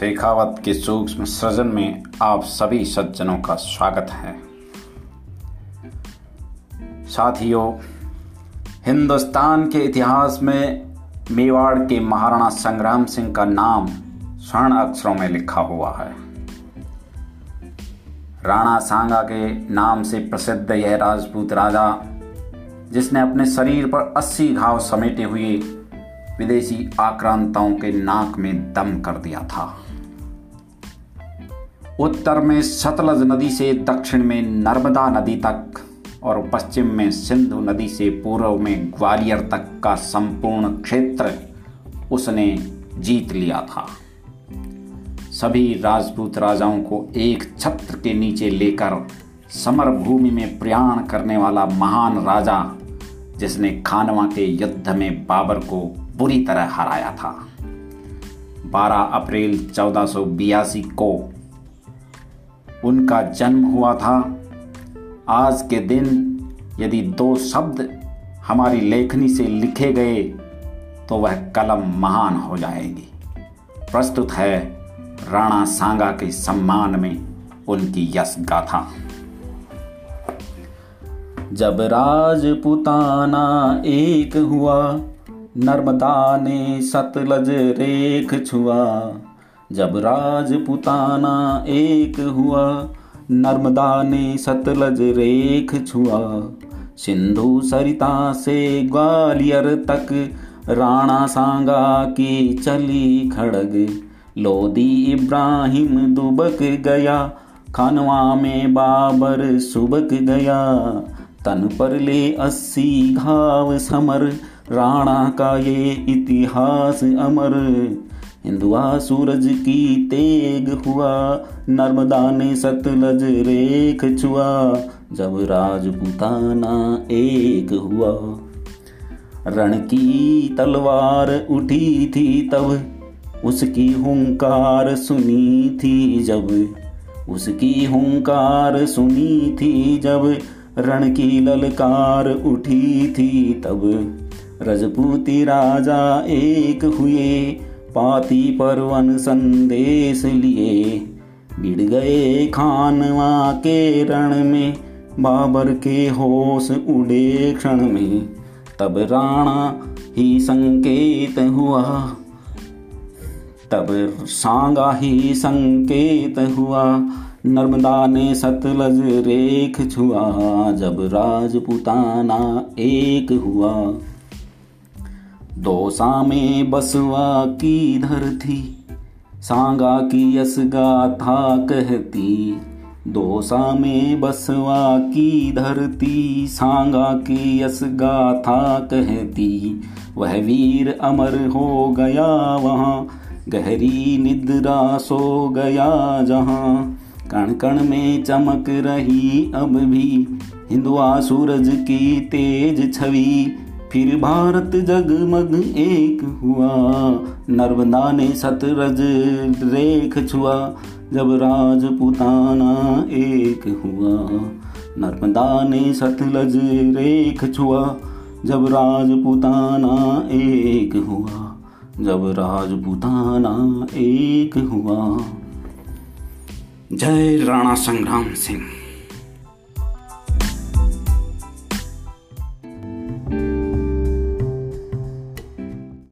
शेखावत के सूक्ष्म सृजन में आप सभी सज्जनों का स्वागत है। साथियों, हिंदुस्तान के इतिहास में मेवाड़ के महाराणा संग्राम सिंह का नाम स्वर्ण अक्षरों में लिखा हुआ है। राणा सांगा के नाम से प्रसिद्ध यह राजपूत राजा, जिसने अपने शरीर पर 80 घाव समेटे हुए विदेशी आक्रांताओं के नाक में दम कर दिया था। उत्तर में सतलज नदी से, दक्षिण में नर्मदा नदी तक और पश्चिम में सिंधु नदी से, पूर्व में ग्वालियर तक का संपूर्ण क्षेत्र उसने जीत लिया था। सभी राजपूत राजाओं को एक छत्र के नीचे लेकर समर भूमि में प्रयाण करने वाला महान राजा, जिसने खानवा के युद्ध में बाबर को बुरी तरह हराया था। 12 अप्रैल चौदह को उनका जन्म हुआ था। आज के दिन यदि दो शब्द हमारी लेखनी से लिखे गए तो वह कलम महान हो जाएगी। प्रस्तुत है राणा सांगा के सम्मान में उनकी यश गाथा। जब राजपुताना एक हुआ, नर्मदा ने सतलज रेख छुआ। जब राजपुताना एक हुआ, नर्मदा ने सतलज रेख छुआ। सिंधु सरिता से ग्वालियर तक, राणा सांगा की चली खड़ग। लोदी इब्राहिम दुबक गया, खानवा में बाबर सुबक गया। तन पर ले अस्सी घाव समर, राणा का ये इतिहास अमर। हिंदुआ सूरज की तेग हुआ, नर्मदा ने सतलज रेख छुआ, जब राजपुताना एक हुआ। रण की तलवार उठी थी तब, उसकी हुंकार सुनी थी जब, उसकी हुंकार सुनी थी जब रण की ललकार उठी थी तब। रजपूती राजा एक हुए पाती पर वन संदेश लिए। बिड़ गए खानवा के रण में, बाबर के होश उड़े क्षण में। तब राणा ही संकेत हुआ। तब सांगा ही संकेत हुआ। नर्मदा ने सतलज रेख छुआ। जब राजपुताना एक हुआ। दोसा में बसवा की धरती सांगा की यसगा था कहती। दोसा में बसवा की धरती सांगा की यसगा था कहती। वह वीर अमर हो गया वहाँ। गहरी निद्रा सो गया जहाँ। कण कण में चमक रही अब भी। हिंदुआ सूरज की तेज छवि। फिर भारत जगमग एक हुआ। नर्मदा ने सतरज रेख छुआ, जब राजपुताना एक हुआ। नर्मदा ने सतलज रेख छुआ, जब राजपुताना एक हुआ। जब राजपुताना एक हुआ। जय राणा संग्राम सिंह।